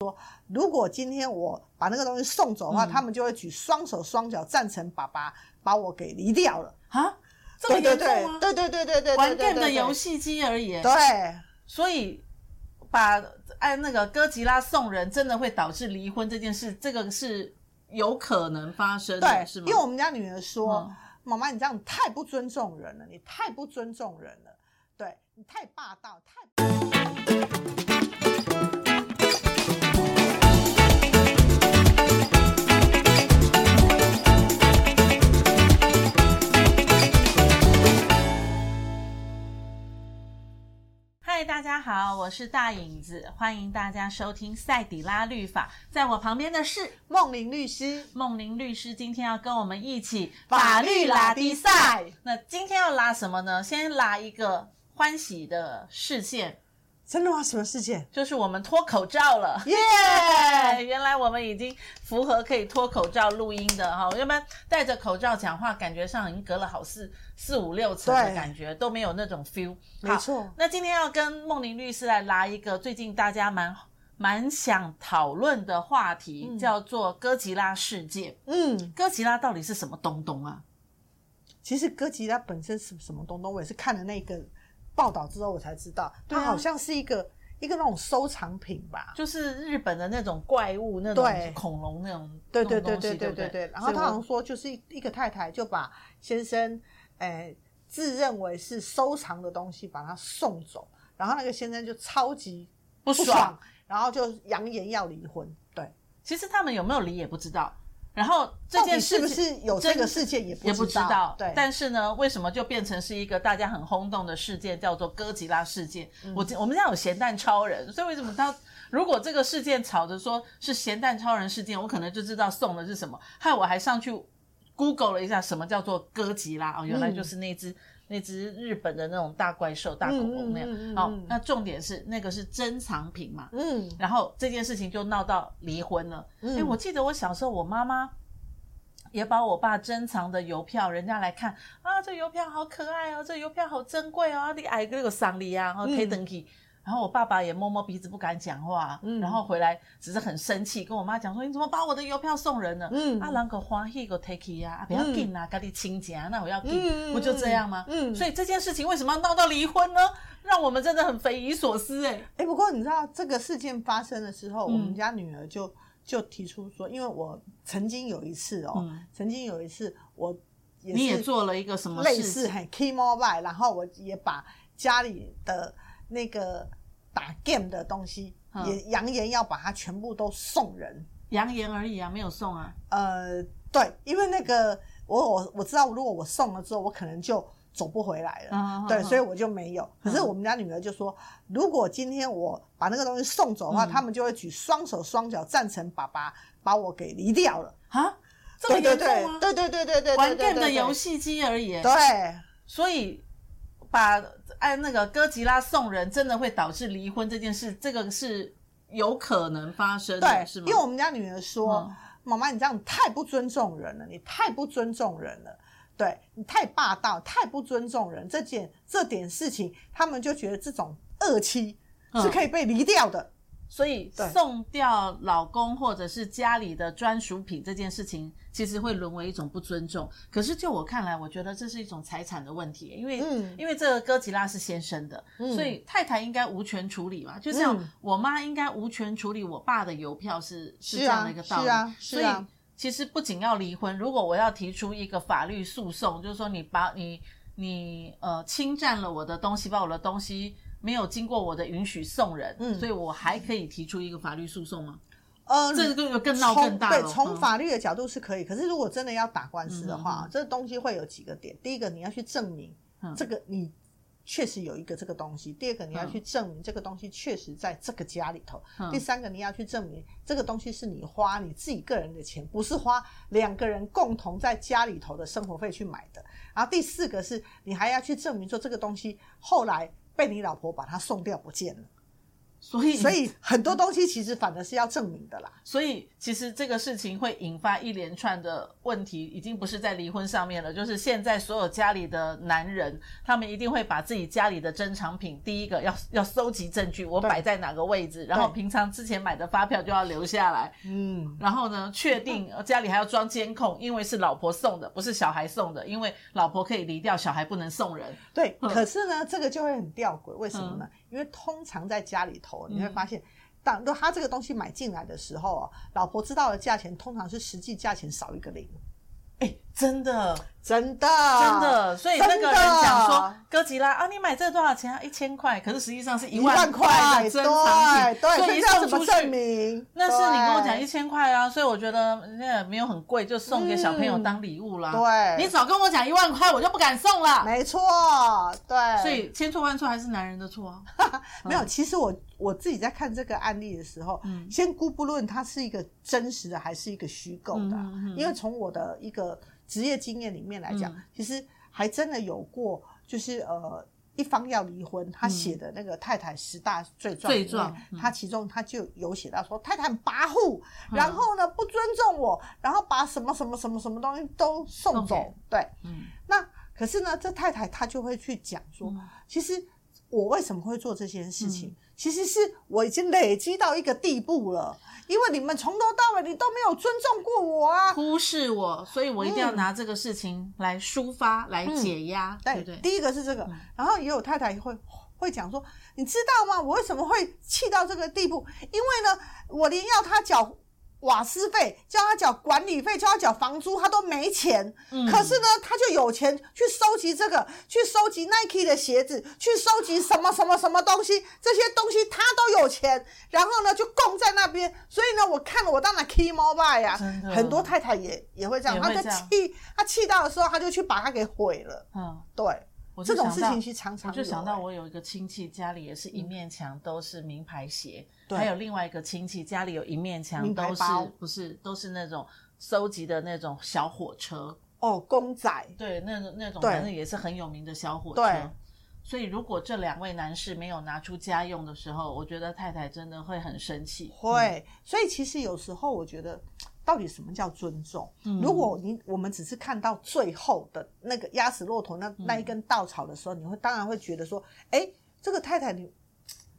说，如果今天我把那个东西送走的话，嗯、他们就会举双手双脚赞成爸爸把我给离掉了啊！这么严重吗？对对对对对对，玩 game 的游戏机而已。对，所以把按那个哥吉拉送人，真的会导致离婚这件事，这个是有可能发生的，对是吗？因为我们家女儿说：“妈妈、嗯，你这样太不尊重人了，你太不尊重人了，对你太霸道，太。”嗨，大家好，我是大影子，欢迎大家收听赛底拉律法。在我旁边的是梦玲律师，梦玲律师今天要跟我们一起法律拉迪赛。那今天要拉什么呢？先拉一个欢喜的事件。真的吗？什么事件？就是我们脱口罩了，耶 Yeah！原来我们已经符合可以脱口罩录音的哈，要不然戴着口罩讲话，感觉上已经隔了好四四五六层的感觉，都没有那种 feel。没错。那今天要跟梦玲律师来拉一个最近大家蛮蛮想讨论的话题，嗯、叫做哥吉拉事件。嗯，哥吉拉到底是什么东东啊？其实哥吉拉本身是什么东东，我也是看了那个。报道之后我才知道，它好像是一个、啊、一个那种收藏品吧，就是日本的那种怪物，那种恐龙那种，对对对对对对对。然后他好像说，就是一一个太太就把先生，自认为是收藏的东西，把它送走，然后那个先生就超级不爽，不爽然后就扬言要离婚。对，其实他们有没有离也不知道。然后这件事是不是有这个事件也不知道，也不知道。对，但是呢，为什么就变成是一个大家很轰动的事件，叫做哥吉拉事件？嗯、我我们家有咸蛋超人，所以为什么他如果这个事件吵着说是咸蛋超人事件，我可能就知道送的是什么。害我还上去 Google 了一下，什么叫做哥吉拉？哦，原来就是那只。嗯那只日本的那种大怪兽、大恐龙那样，好、嗯哦，那重点是那个是珍藏品嘛，嗯，然后这件事情就闹到离婚了。哎、嗯，我记得我小时候，我妈妈也把我爸珍藏的邮票，人家来看啊，这邮票好可爱哦，这邮票好珍贵哦，你爱那个赏礼啊，然后可以登记。然后我爸爸也摸摸鼻子不敢讲话，嗯，然后回来只是很生气，跟我妈讲说：“你怎么把我的邮票送人了？”嗯，啊，人个欢喜个 take 呀，不要紧啊，赶紧亲家，那我要紧，不就这样吗？嗯，所以这件事情为什么要闹到离婚呢？让我们真的很匪夷所思哎哎。不过你知道这个事件发生的时候，我们家女儿就就提出说，因为我曾经有一次哦，曾经有一次我也你也做了一个什么类似很 key mobile，然后我也把家里的那个。打 game 的东西也扬言要把它全部都送人，扬言而已啊，没有送啊。呃，对，因为那个我我我知道，如果我送了之后，我可能就走不回来了。嗯、对，嗯、所以我就没有。可是我们家女儿就说，嗯、如果今天我把那个东西送走的话，嗯、他们就会举双手双脚赞成爸爸把我给离掉了。啊？这么严重吗？对对对对对，玩 game 的游戏机而已。对，所以。把按那个哥吉拉送人，真的会导致离婚这件事，这个是有可能发生的，对是吗？因为我们家女儿说：“妈妈、嗯，你这样太不尊重人了，你太不尊重人了，对你太霸道，太不尊重人。这件这点事情，他们就觉得这种恶妻是可以被离掉的。嗯”所以送掉老公或者是家里的专属品这件事情，其实会沦为一种不尊重。可是就我看来，我觉得这是一种财产的问题，因为、嗯、因为这个哥吉拉是先生的，嗯、所以太太应该无权处理嘛。就像我妈应该无权处理我爸的邮票是是这样的一个道理。是啊，是啊，是啊。所以其实不仅要离婚，如果我要提出一个法律诉讼，就是说你把你你呃侵占了我的东西，把我的东西。没有经过我的允许送人，嗯，所以我还可以提出一个法律诉讼吗？呃，这个更闹更大了。对，从法律的角度是可以，可是如果真的要打官司的话，这东西会有几个点。第一个，你要去证明这个你确实有一个这个东西；第二个，你要去证明这个东西确实在这个家里头；第三个，你要去证明这个东西是你花你自己个人的钱，不是花两个人共同在家里头的生活费去买的。然后第四个是你还要去证明说这个东西后来。被你老婆把它送掉不见了，所以，所以很多东西其实反而是要证明的啦。所以，其实这个事情会引发一连串的问题，已经不是在离婚上面了。就是现在所有家里的男人，他们一定会把自己家里的珍藏品，第一个要要搜集证据，我摆在哪个位置，然后平常之前买的发票就要留下来。嗯，然后呢，确定家里还要装监控，因为是老婆送的，不是小孩送的，因为老婆可以离掉，小孩不能送人。对，可是呢，这个就会很吊诡，为什么呢？嗯因为通常在家里头，你会发现，当他这个东西买进来的时候啊，老婆知道的价钱通常是实际价钱少一个零。哎，真的，真的，真的，所以那个人讲说，哥吉拉啊，你买这个多少钱？啊？一千块，可是实际上是一万块的珍藏品，对，所以一送出去，证明。那是你跟我讲一千块啊，所以我觉得那没有很贵，就送给小朋友当礼物啦。对，你早跟我讲一万块，我就不敢送了。没错，对，所以千错万错还是男人的错啊。没有，其实我。我自己在看这个案例的时候，嗯、先姑不论它是一个真实的还是一个虚构的，因为从我的一个职业经验里面来讲，嗯、其实还真的有过，就是呃一方要离婚，他写的那个太太十大罪状里面，嗯、他其中他就有写到说太太很跋扈，嗯、然后呢不尊重我，然后把什么什么什么什么东西都送走.对，嗯、那可是呢这太太她就会去讲说，嗯、其实我为什么会做这件事情？嗯其实是我已经累积到一个地步了，因为你们从头到尾你都没有尊重过我啊，忽视我，所以我一定要拿这个事情来抒发、嗯、来解压，对不对？第一个是这个，嗯、然后也有太太会会讲说，你知道吗？我为什么会气到这个地步？因为呢，我连要他缴。瓦斯费，叫他缴管理费，叫他缴房租，他都没钱。嗯、可是呢，他就有钱去收集这个，去收集 Nike 的鞋子，去收集什么什么什么东西，这些东西他都有钱。然后呢，就供在那边。所以呢，我看了，我当然 key mobile 呀。啊很多太太也也会这样，他就气，他气到的时候，他就去把它给毁了。嗯，对。这种事情是常常。我就想到，我有一个亲戚家里也是一面墙都是名牌鞋，还有另外一个亲戚家里有一面墙都是不是都是那种收集的那种小火车哦，公仔，对，那种那种反正也是很有名的小火车。所以如果这两位男士没有拿出家用的时候，我觉得太太真的会很生气。会，所以其实有时候我觉得。到底什么叫尊重？嗯、如果你我们只是看到最后的那个压死骆驼那那一根稻草的时候，嗯、你会当然会觉得说，哎，这个太太你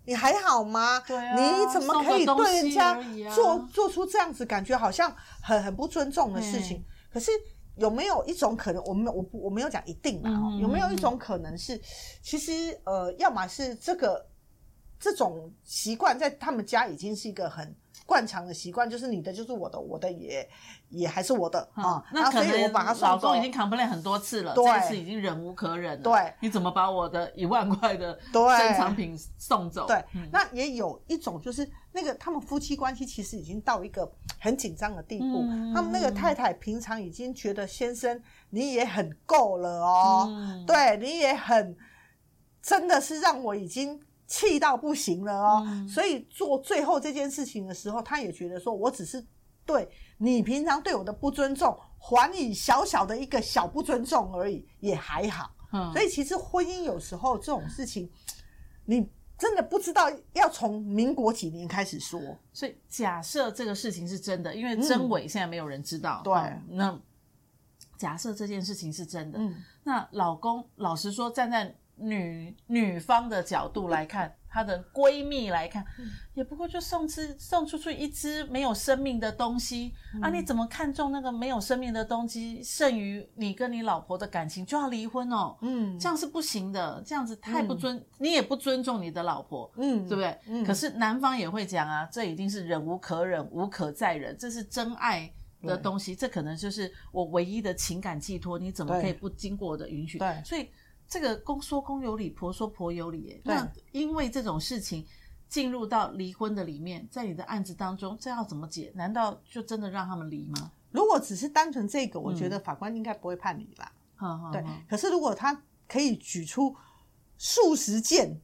你还好吗？对啊，你怎么可以对人家做、啊、做出这样子感觉好像很很不尊重的事情？嘿可是有没有一种可能？我们我不我没有讲一定啊，嗯、有没有一种可能是，其实呃，要么是这个这种习惯在他们家已经是一个很。惯常的习惯就是你的就是我的，我的也也还是我的啊。那所以我把他老公已经 complain 很多次了，这次已经忍无可忍了。对，你怎么把我的一万块的珍藏品送走？对，那也有一种就是那个他们夫妻关系其实已经到一个很紧张的地步。他们那个太太平常已经觉得先生你也很够了哦，对你也很真的是让我已经。气到不行了哦，嗯、所以做最后这件事情的时候，他也觉得说，我只是对你平常对我的不尊重，还你小小的一个小不尊重而已，也还好。嗯，所以其实婚姻有时候这种事情，你真的不知道要从民国几年开始说。所以假设这个事情是真的，因为真伪现在没有人知道。嗯、对、嗯，那假设这件事情是真的，嗯、那老公老实说站在。女女方的角度来看，她的闺蜜来看，也不过就送之送出去一只没有生命的东西、嗯、啊！你怎么看中那个没有生命的东西，剩余你跟你老婆的感情，就要离婚哦？嗯，这样是不行的，这样子太不尊，嗯、你也不尊重你的老婆，嗯，对不对？嗯、可是男方也会讲啊，这已经是忍无可忍，无可再忍，这是真爱的东西，这可能就是我唯一的情感寄托，你怎么可以不经过我的允许？对，所以。这个公说公有理，婆说婆有理。对那因为这种事情进入到离婚的里面，在你的案子当中，这要怎么解？难道就真的让他们离吗？如果只是单纯这个，我觉得法官应该不会判离啦。嗯、对。可是如果他可以举出数十件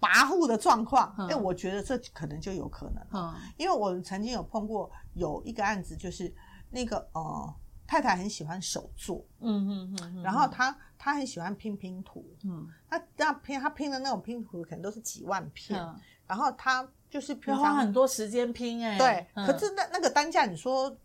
跋扈的状况，哎、嗯，我觉得这可能就有可能。嗯。因为我曾经有碰过有一个案子，就是那个呃。太太很喜欢手作，嗯嗯嗯，然后他他很喜欢拼拼图，嗯，他那拼他拼的那种拼图可能都是几万片，然后他就是平常花很多时间拼哎、欸，对，嗯、可是那那个单价你说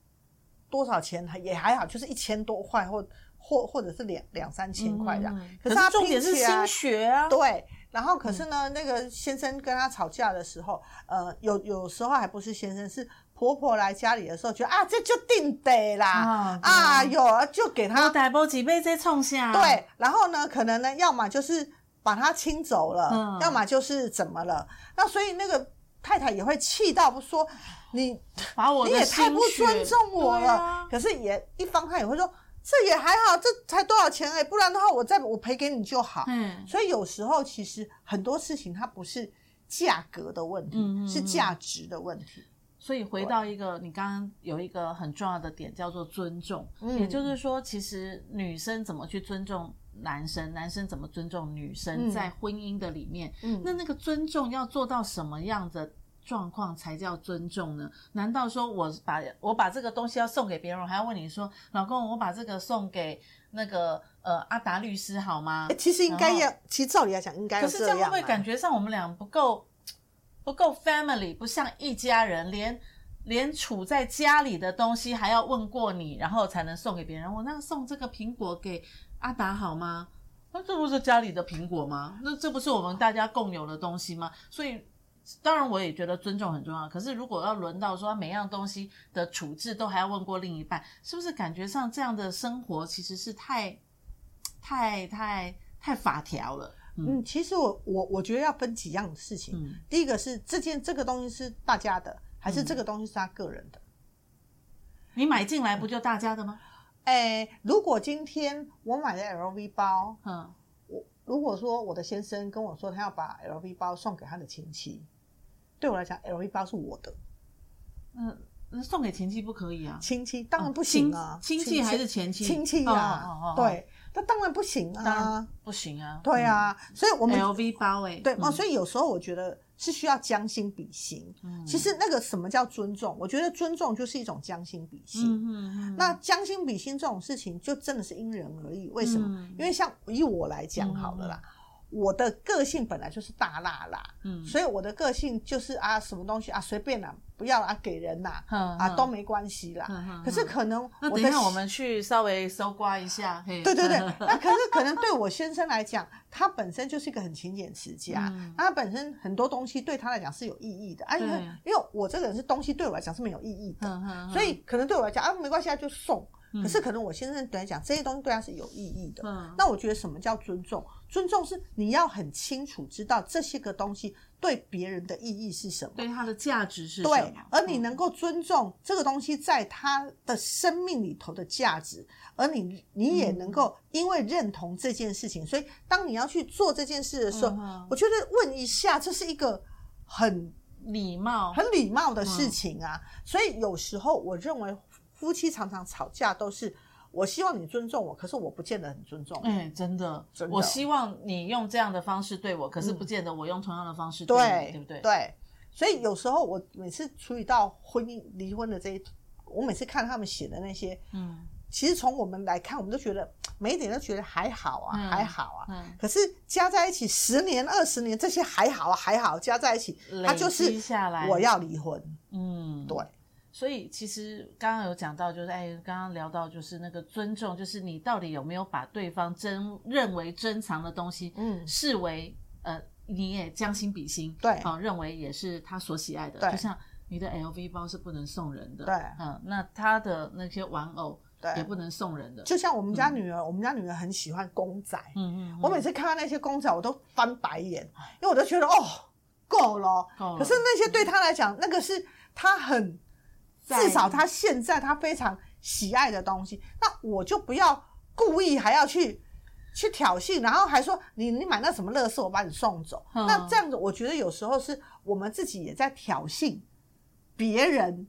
多少钱也还好，就是一千多块或或或者是两两三千块这样。嗯、可是他重点是心血啊，对。然后可是呢，嗯、那个先生跟他吵架的时候，呃，有有时候还不是先生，是婆婆来家里的时候，觉得啊，这就定得啦，啊，啊有就给他带波几杯再冲下。对，然后呢，可能呢，要么就是把她清走了，嗯、要么就是怎么了。那所以那个太太也会气到不说你把我你也太不尊重我了。啊、可是也一方他也会说。这也还好，这才多少钱哎、欸？不然的话，我再我赔给你就好。嗯，所以有时候其实很多事情它不是价格的问题，嗯、是价值的问题。所以回到一个，你刚刚有一个很重要的点叫做尊重，嗯、也就是说，其实女生怎么去尊重男生，男生怎么尊重女生，嗯、在婚姻的里面，嗯、那那个尊重要做到什么样的状况才叫尊重呢？难道说我把我把这个东西要送给别人，我还要问你说，老公，我把这个送给那个呃阿达律师好吗？其实应该要，其实照理来讲应该。可是这样会不会感觉上我们俩不够不够 family，不像一家人，连连处在家里的东西还要问过你，然后才能送给别人？我那送这个苹果给阿达好吗？那这不是家里的苹果吗？那这不是我们大家共有的东西吗？所以。当然，我也觉得尊重很重要。可是，如果要轮到说每样东西的处置都还要问过另一半，是不是感觉上这样的生活其实是太、太、太、太法条了？嗯，其实我我我觉得要分几样的事情。嗯，第一个是这件这个东西是大家的，还是这个东西是他个人的？你买进来不就大家的吗？哎，如果今天我买的 LV 包，嗯，我如果说我的先生跟我说他要把 LV 包送给他的亲戚。对我来讲，LV 包是我的。嗯，那送给前妻不可以啊？亲戚当然不行啊。亲戚还是前妻？亲戚啊，对，那当然不行啊，不行啊。对啊，所以我们 LV 包诶，对哦，所以有时候我觉得是需要将心比心。其实那个什么叫尊重？我觉得尊重就是一种将心比心。嗯嗯。那将心比心这种事情，就真的是因人而异。为什么？因为像以我来讲好了啦。我的个性本来就是大辣辣，嗯，所以我的个性就是啊，什么东西啊，随便啦，不要啊，给人啦，啊，都没关系啦。可是可能，那等一下我们去稍微搜刮一下，对对对。那可是可能对我先生来讲，他本身就是一个很勤俭持家，他本身很多东西对他来讲是有意义的啊，因为因为我这个人是东西对我来讲是没有意义的，所以可能对我来讲啊，没关系啊，就送。可是可能我先生来讲，这些东西对他是有意义的。嗯，那我觉得什么叫尊重？尊重是你要很清楚知道这些个东西对别人的意义是什么，对它的价值是什么。对，而你能够尊重这个东西在他的生命里头的价值，而你你也能够因为认同这件事情，所以当你要去做这件事的时候，我觉得问一下，这是一个很礼貌、很礼貌的事情啊。所以有时候我认为。夫妻常常吵架都是，我希望你尊重我，可是我不见得很尊重。哎，真的，真的，我希望你用这样的方式对我，可是不见得我用同样的方式对你，对不对？对，所以有时候我每次处理到婚姻离婚的这一，我每次看他们写的那些，嗯，其实从我们来看，我们都觉得每一点都觉得还好啊，还好啊。嗯，可是加在一起十年、二十年，这些还好啊，还好加在一起，它就是我要离婚。嗯，对。所以其实刚刚有讲到，就是哎，刚刚聊到就是那个尊重，就是你到底有没有把对方珍认为珍藏的东西，嗯，视为呃，你也将心比心，对，啊，认为也是他所喜爱的，对，就像你的 LV 包是不能送人的，对，嗯，那他的那些玩偶，对，也不能送人的，就像我们家女儿，我们家女儿很喜欢公仔，嗯嗯，我每次看到那些公仔，我都翻白眼，因为我都觉得哦，够了，可是那些对他来讲，那个是他很。至少他现在他非常喜爱的东西，那我就不要故意还要去去挑衅，然后还说你你买那什么乐事，我把你送走。嗯、那这样子，我觉得有时候是我们自己也在挑衅别人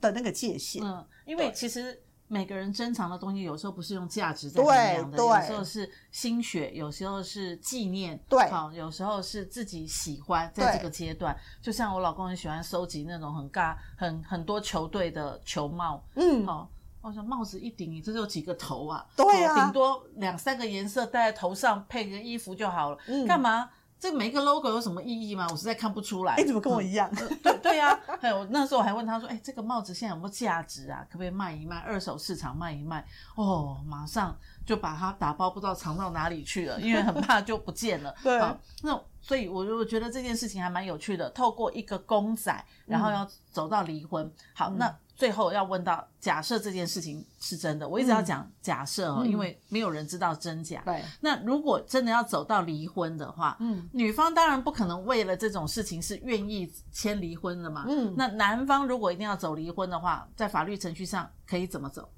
的那个界限。嗯，因为其实。每个人珍藏的东西，有时候不是用价值在衡量的，有时候是心血，有时候是纪念，对，好，有时候是自己喜欢，在这个阶段，就像我老公很喜欢收集那种很尬、很很多球队的球帽，嗯，好，我说帽子一顶，你这有几个头啊？对啊，顶多两三个颜色戴在头上，配个衣服就好了，干嘛这每一个 logo 有什么意义吗？我实在看不出来。你怎么跟我一样？嗯、对对呀、啊，还有那时候我还问他说：“哎，这个帽子现在有没有价值啊？可不可以卖一卖？二手市场卖一卖？”哦，马上就把它打包，不知道藏到哪里去了，因为很怕就不见了。对，那所以我就觉得这件事情还蛮有趣的。透过一个公仔，然后要走到离婚。嗯、好，那。最后要问到，假设这件事情是真的，我一直要讲假设哦，嗯、因为没有人知道真假。对，那如果真的要走到离婚的话，嗯，女方当然不可能为了这种事情是愿意签离婚的嘛。嗯，那男方如果一定要走离婚的话，在法律程序上可以怎么走？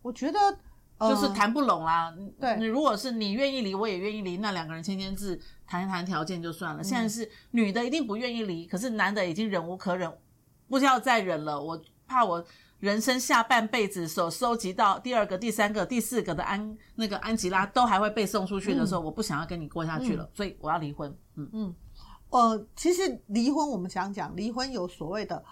我觉得、呃、就是谈不拢啦。对，你如果是你愿意离，我也愿意离，那两个人签签字谈一谈条件就算了。嗯、现在是女的一定不愿意离，可是男的已经忍无可忍，不需要再忍了，我。怕我人生下半辈子所收集到第二个、第三个、第四个的安那个安吉拉都还会被送出去的时候，嗯、我不想要跟你过下去了，嗯、所以我要离婚。嗯嗯，呃，其实离婚我们想讲，离婚有所谓的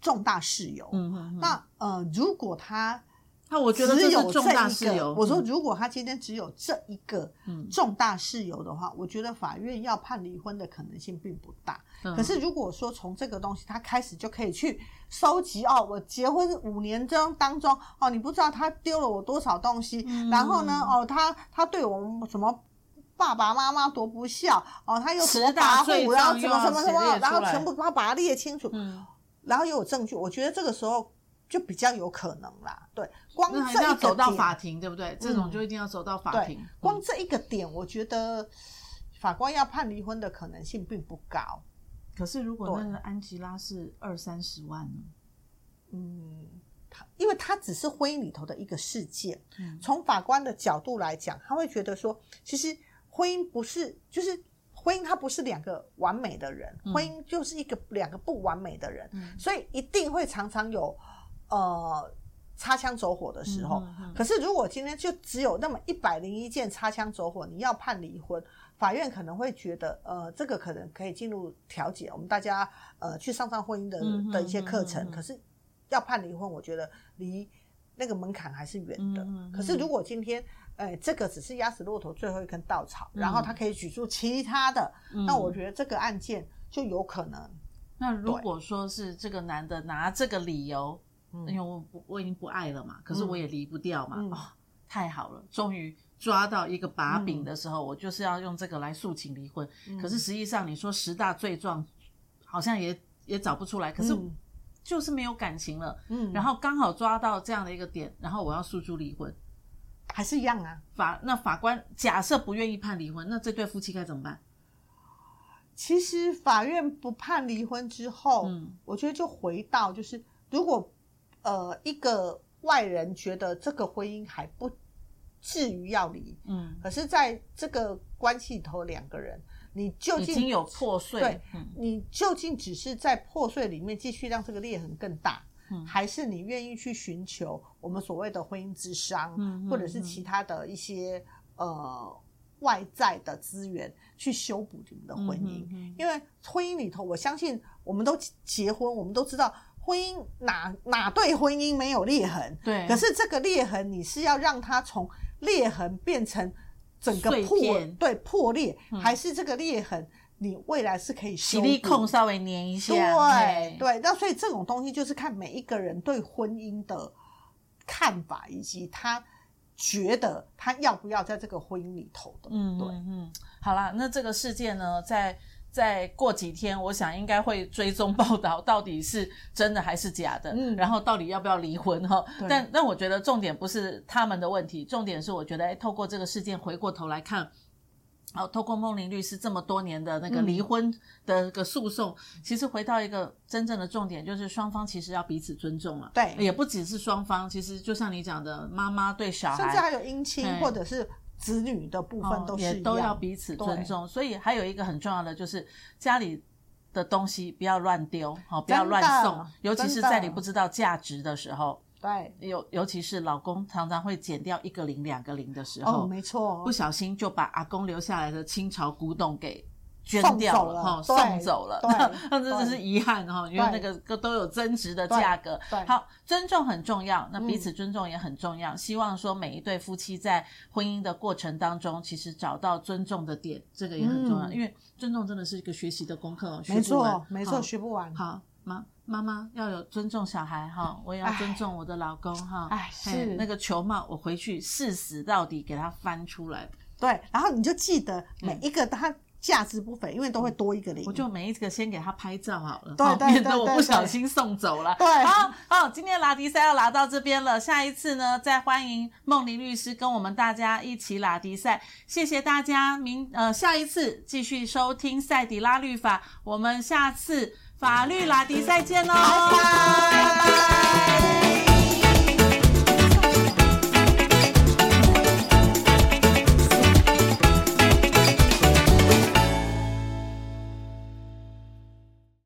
重大事由。嗯。那呃，如果他。那我觉得这是重大事由。我说，如果他今天只有这一个重大事由的话，嗯、我觉得法院要判离婚的可能性并不大。嗯、可是如果说从这个东西他开始就可以去收集哦，我结婚五年中当中哦，你不知道他丢了我多少东西，嗯、然后呢哦，他他对我们什么爸爸妈妈多不孝哦，他又什么跋扈，然后什么什么什么，然后全部他把它列清楚，嗯、然后又有证据，我觉得这个时候。就比较有可能啦，对，光这要走到法庭，对不对？这种就一定要走到法庭。嗯、光这一个点，我觉得法官要判离婚的可能性并不高。可是如果那个安吉拉是二三十万呢？嗯，他因为他只是婚姻里头的一个事件，嗯、从法官的角度来讲，他会觉得说，其实婚姻不是，就是婚姻它不是两个完美的人，嗯、婚姻就是一个两个不完美的人，嗯、所以一定会常常有。呃，擦枪走火的时候，可是如果今天就只有那么一百零一件擦枪走火，你要判离婚，法院可能会觉得，呃，这个可能可以进入调解，我们大家呃去上上婚姻的的一些课程。嗯嗯嗯、可是要判离婚，我觉得离那个门槛还是远的。嗯嗯、可是如果今天，呃，这个只是压死骆驼最后一根稻草，嗯、然后他可以举出其他的，嗯、那我觉得这个案件就有可能。那如果说是这个男的拿这个理由。因为我我已经不爱了嘛，可是我也离不掉嘛，嗯、哦，太好了，终于抓到一个把柄的时候，嗯、我就是要用这个来诉请离婚。嗯、可是实际上你说十大罪状，好像也也找不出来，可是就是没有感情了。嗯，然后刚好抓到这样的一个点，然后我要诉诸离婚，还是一样啊？法那法官假设不愿意判离婚，那这对夫妻该怎么办？其实法院不判离婚之后，嗯，我觉得就回到就是如果。呃，一个外人觉得这个婚姻还不至于要离，嗯，可是在这个关系里头，两个人，你究竟已经有破碎，对，嗯、你究竟只是在破碎里面继续让这个裂痕更大，嗯，还是你愿意去寻求我们所谓的婚姻之商，嗯，或者是其他的一些呃外在的资源去修补你们的婚姻？嗯、哼哼，因为婚姻里头，我相信我们都结婚，我们都知道。婚姻哪哪对婚姻没有裂痕？对，可是这个裂痕你是要让它从裂痕变成整个破片对破裂，嗯、还是这个裂痕你未来是可以修补？矽利康稍微粘一下，对对。那所以这种东西就是看每一个人对婚姻的看法，以及他觉得他要不要在这个婚姻里头的。嗯，对，嗯，好啦，那这个事件呢，在。再过几天，我想应该会追踪报道，到底是真的还是假的，嗯，然后到底要不要离婚哈？对但但我觉得重点不是他们的问题，重点是我觉得，哎，透过这个事件回过头来看，好，透过梦玲律师这么多年的那个离婚的个诉讼，嗯、其实回到一个真正的重点，就是双方其实要彼此尊重了。对，也不只是双方，其实就像你讲的，妈妈对小孩，甚至还有姻亲或者是。子女的部分都是、哦、也都要彼此尊重，所以还有一个很重要的就是家里的东西不要乱丢，好，不要乱送，尤其是在你不知道价值的时候。对，尤尤其是老公常常会减掉一个零、两个零的时候，哦，没错，不小心就把阿公留下来的清朝古董给捐掉了哈，送送走了，那这真是遗憾哈，因为那个都有增值的价格。好，尊重很重要，那彼此尊重也很重要。嗯、希望说每一对夫妻在婚姻的过程当中，其实找到尊重的点，这个也很重要。嗯、因为尊重真的是一个学习的功课哦，没错，没错，学不完。好，妈妈妈要有尊重小孩哈，我也要尊重我的老公哈。哎，是那个球帽，我回去誓死到底给他翻出来。对，然后你就记得每一个他。价值不菲，因为都会多一个零。我就每一个先给他拍照好了，对对对，免得我不小心送走了。对，好，好，今天拉迪赛要拉到这边了，下一次呢，再欢迎梦玲律师跟我们大家一起拉迪赛。谢谢大家，明呃下一次继续收听赛迪拉律法，我们下次法律拉迪赛见喽，拜拜。